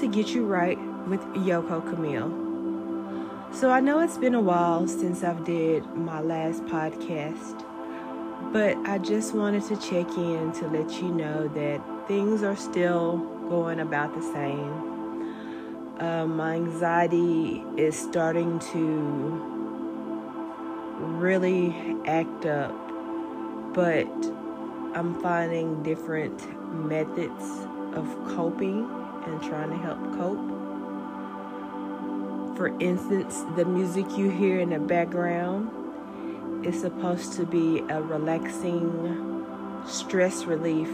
to Get You Right with Yoko Camille. So I know it's been a while since I've did my last podcast, but I just wanted to check in to let you know that things are still going about the same. Uh, my anxiety is starting to really act up, but I'm finding different methods of coping and trying to help cope. For instance, the music you hear in the background is supposed to be a relaxing stress relief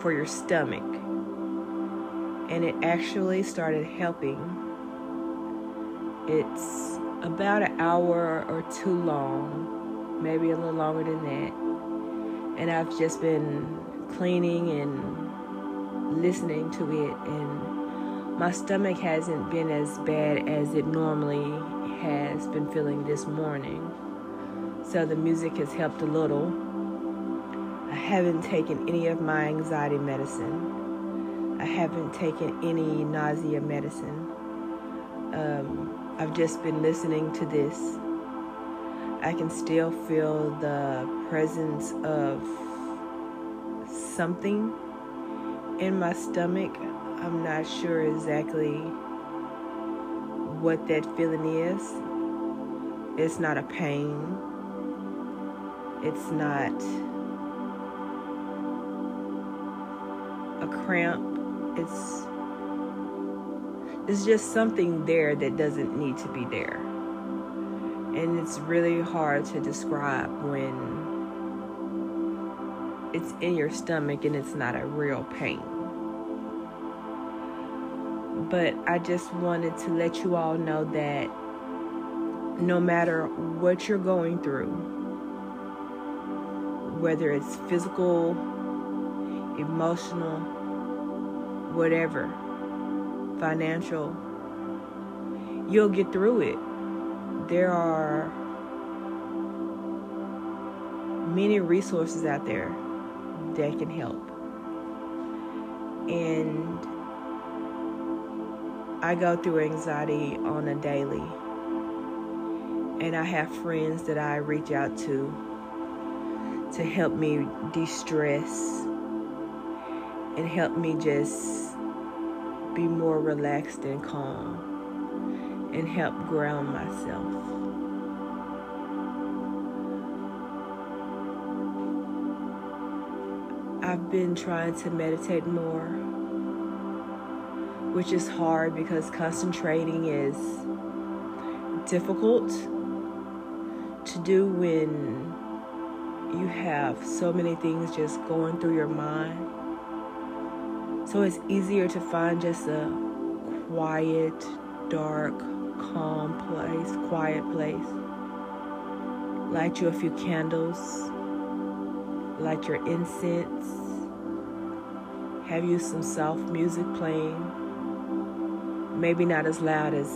for your stomach. And it actually started helping. It's about an hour or two long, maybe a little longer than that. And I've just been cleaning and listening to it and my stomach hasn't been as bad as it normally has been feeling this morning. So the music has helped a little. I haven't taken any of my anxiety medicine. I haven't taken any nausea medicine. Um, I've just been listening to this. I can still feel the presence of something in my stomach I'm not sure exactly what that feeling is. It's not a pain. It's not a cramp. It's it's just something there that doesn't need to be there. And it's really hard to describe when it's in your stomach and it's not a real pain but I just wanted to let you all know that no matter what you're going through, whether it's physical, emotional, whatever, financial, you'll get through it. There are many resources out there that can help. And I go through anxiety on a daily. And I have friends that I reach out to to help me de stress and help me just be more relaxed and calm and help ground myself. I've been trying to meditate more which is hard because concentrating is difficult to do when you have so many things just going through your mind. So it's easier to find just a quiet, dark, calm place, quiet place. Light you a few candles, light your incense, have you some soft music playing maybe not as loud as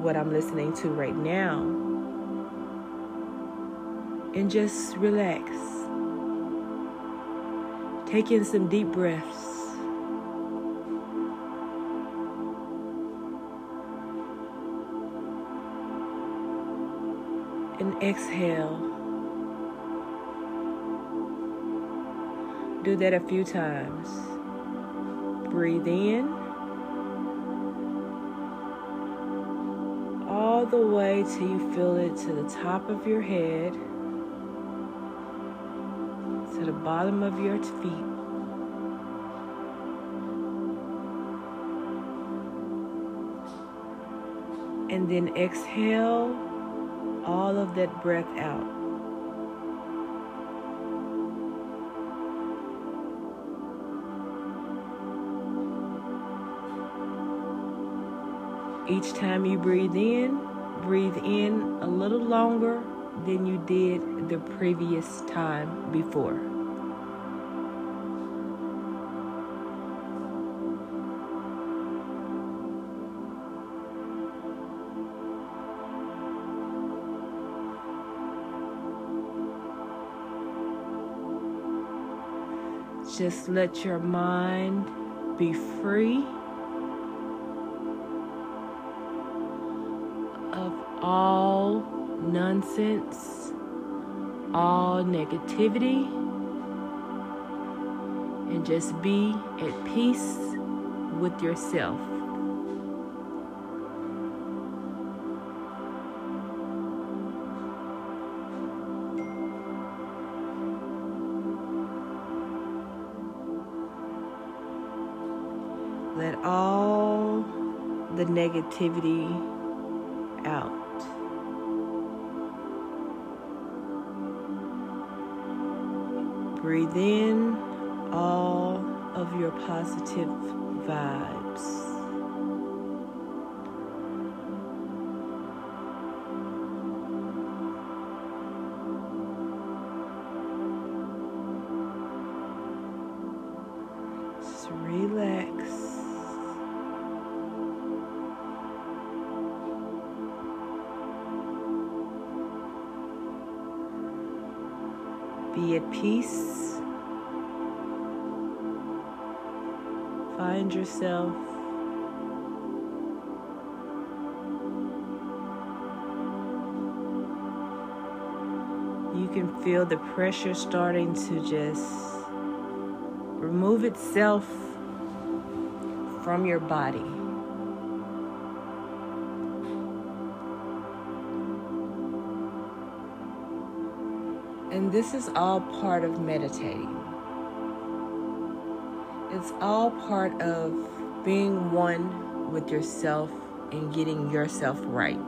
what I'm listening to right now. And just relax. Take in some deep breaths. And exhale. Do that a few times. Breathe in. All the way till you feel it to the top of your head, to the bottom of your feet. And then exhale all of that breath out. Each time you breathe in, breathe in a little longer than you did the previous time before. Just let your mind be free of all nonsense, all negativity, and just be at peace with yourself. Let all the negativity out. Breathe in all of your positive vibes. Just relax. At peace. Find yourself. You can feel the pressure starting to just remove itself from your body. And this is all part of meditating. It's all part of being one with yourself and getting yourself right.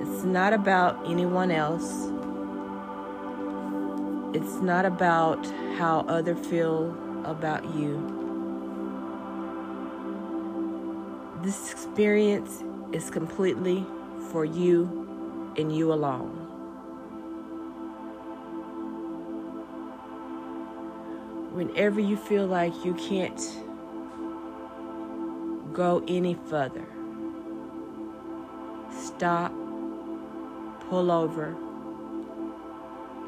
It's not about anyone else. It's not about how other feel about you. This experience is completely for you and you alone. Whenever you feel like you can't go any further, stop, pull over,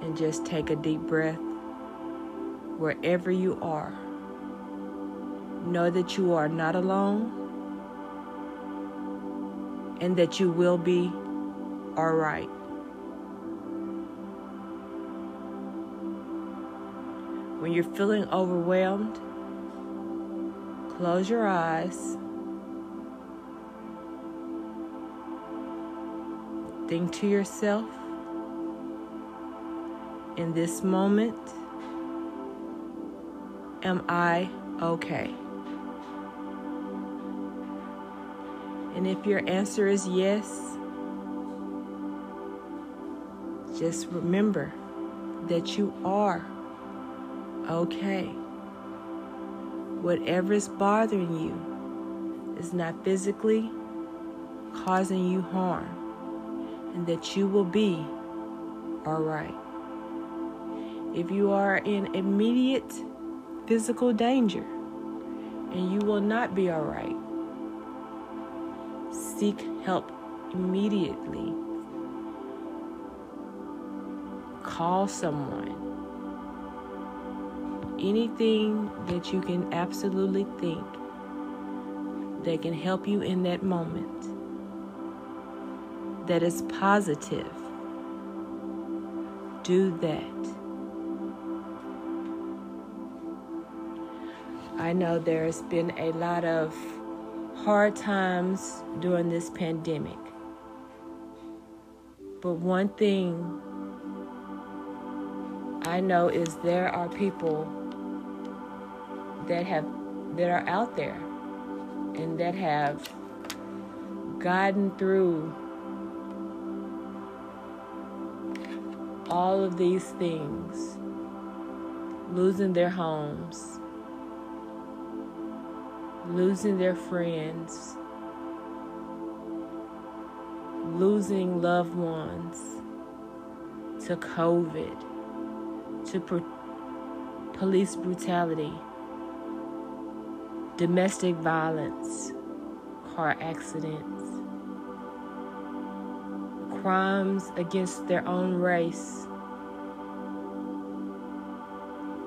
and just take a deep breath wherever you are. Know that you are not alone and that you will be all right. When you're feeling overwhelmed, close your eyes. Think to yourself, in this moment, am I okay? And if your answer is yes, just remember that you are okay. Whatever is bothering you is not physically causing you harm, and that you will be all right. If you are in immediate physical danger and you will not be all right, seek help immediately. Call someone anything that you can absolutely think that can help you in that moment that is positive, do that. I know there's been a lot of hard times during this pandemic. But one thing I know is there are people that have that are out there and that have gotten through all of these things losing their homes losing their friends losing loved ones to covid to police brutality domestic violence, car accidents, crimes against their own race.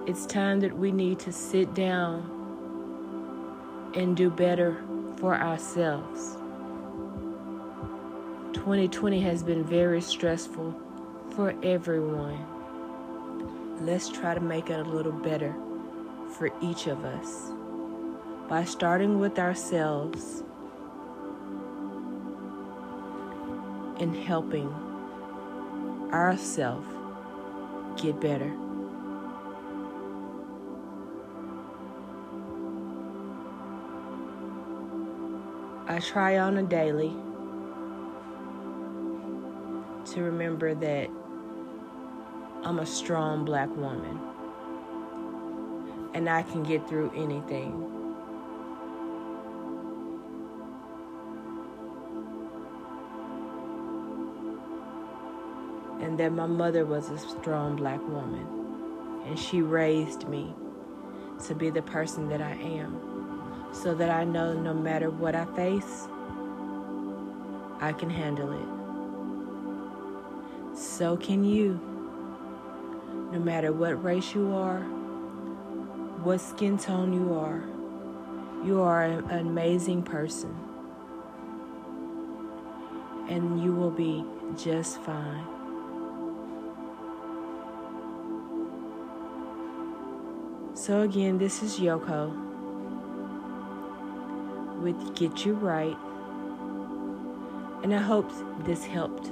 It's time that we need to sit down and do better for ourselves. 2020 has been very stressful for everyone. Let's try to make it a little better for each of us by starting with ourselves and helping ourselves get better. I try on a daily to remember that I'm a strong black woman and I can get through anything. And that my mother was a strong black woman and she raised me to be the person that I am so that I know no matter what I face, I can handle it. So can you. No matter what race you are, what skin tone you are, you are an amazing person. And you will be just fine. So, again, this is Yoko with Get You Right. And I hope this helped.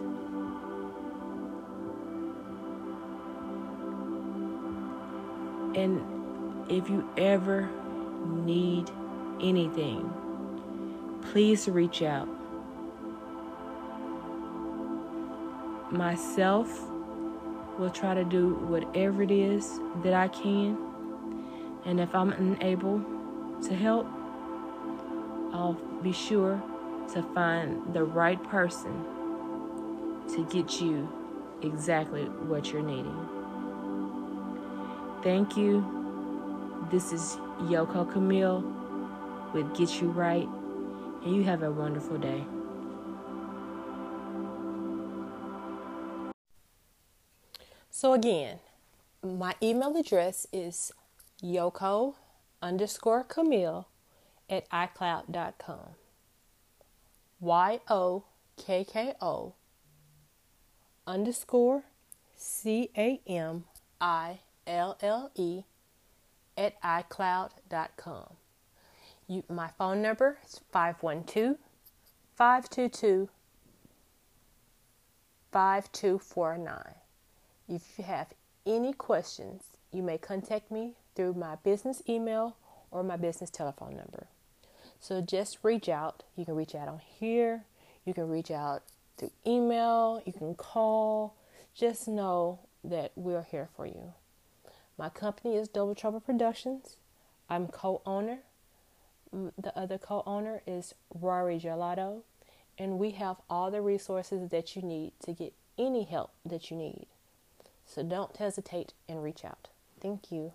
And if you ever need anything, please reach out. Myself will try to do whatever it is that I can. And if I'm unable to help, I'll be sure to find the right person to get you exactly what you're needing. Thank you. This is Yoko Camille with Get You Right, and you have a wonderful day. So, again, my email address is yoko underscore Camille at iCloud.com. Y O K K O underscore C A M I L L E at iCloud.com. You, my phone number is 512 522 5249. If you have any questions, you may contact me through my business email or my business telephone number. So just reach out. You can reach out on here, you can reach out through email, you can call. Just know that we're here for you. My company is Double Trouble Productions. I'm co owner. The other co owner is Rory Gelato. And we have all the resources that you need to get any help that you need. So don't hesitate and reach out. Thank you.